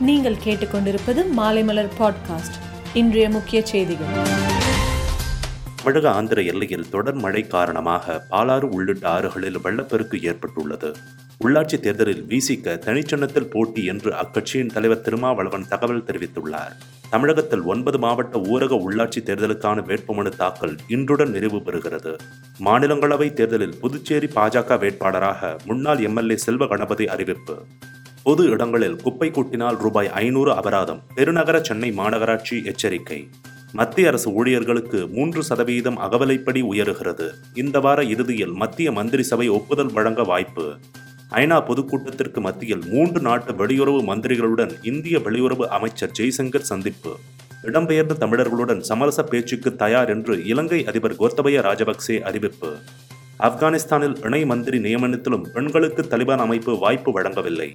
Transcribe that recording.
நீங்கள் கேட்டுக்கொண்டிருப்பது மாலைமலர் பாட்காஸ்ட். இன்றைய முக்கிய செய்திகள். தமிழக ஆந்திர எல்லையில் தொடர் மழை காரணமாக பாலாறு உள்ளிட்ட ஆறுகளில் வெள்ளப்பெருக்கு ஏற்பட்டுள்ளது. உள்ளாட்சி தேர்தலில் விசிக தனிச்சின்னத்தில் போட்டி என்று அக்கட்சியின் தலைவர் திருமாவளவன் தகவல் தெரிவித்துள்ளார். தமிழகத்தில் ஒன்பது மாவட்ட ஊரக உள்ளாட்சி தேர்தலுக்கான வேட்புமனு தாக்கல் இன்றுடன் நிறைவு பெறுகிறது. மாநிலங்களவை தேர்தலில் புதுச்சேரி பாஜக வேட்பாளராக முன்னாள் எம்எல்ஏ செல்வ கணபதி அறிவிப்பு. பொது இடங்களில் குப்பை கொட்டினால் ரூபாய் ஐநூறு அபராதம். பெருநகர சென்னை மாநகராட்சி எச்சரிக்கை. மத்திய அரசு ஊழியர்களுக்கு மூன்று சதவீதம் அகவலைப்படி உயருகிறது. இந்த வார இறுதியில் மத்திய மந்திரி சபை ஒப்புதல் வழங்க வாய்ப்பு. ஐநா பொதுக்கூட்டத்திற்கு மத்தியில் மூன்று நாட்டு வெளியுறவு மந்திரிகளுடன் இந்திய வெளியுறவு அமைச்சர் ஜெய்சங்கர் சந்திப்பு. இடம்பெயர்ந்த தமிழர்களுடன் சமரச பேச்சுக்கு தயார் என்று இலங்கை அதிபர் கோத்தபய ராஜபக்சே அறிவிப்பு. ஆப்கானிஸ்தானில் இணை மந்திரி நியமனத்திலும் பெண்களுக்கு தலிபான் அமைப்பு வாய்ப்பு வழங்கவில்லை.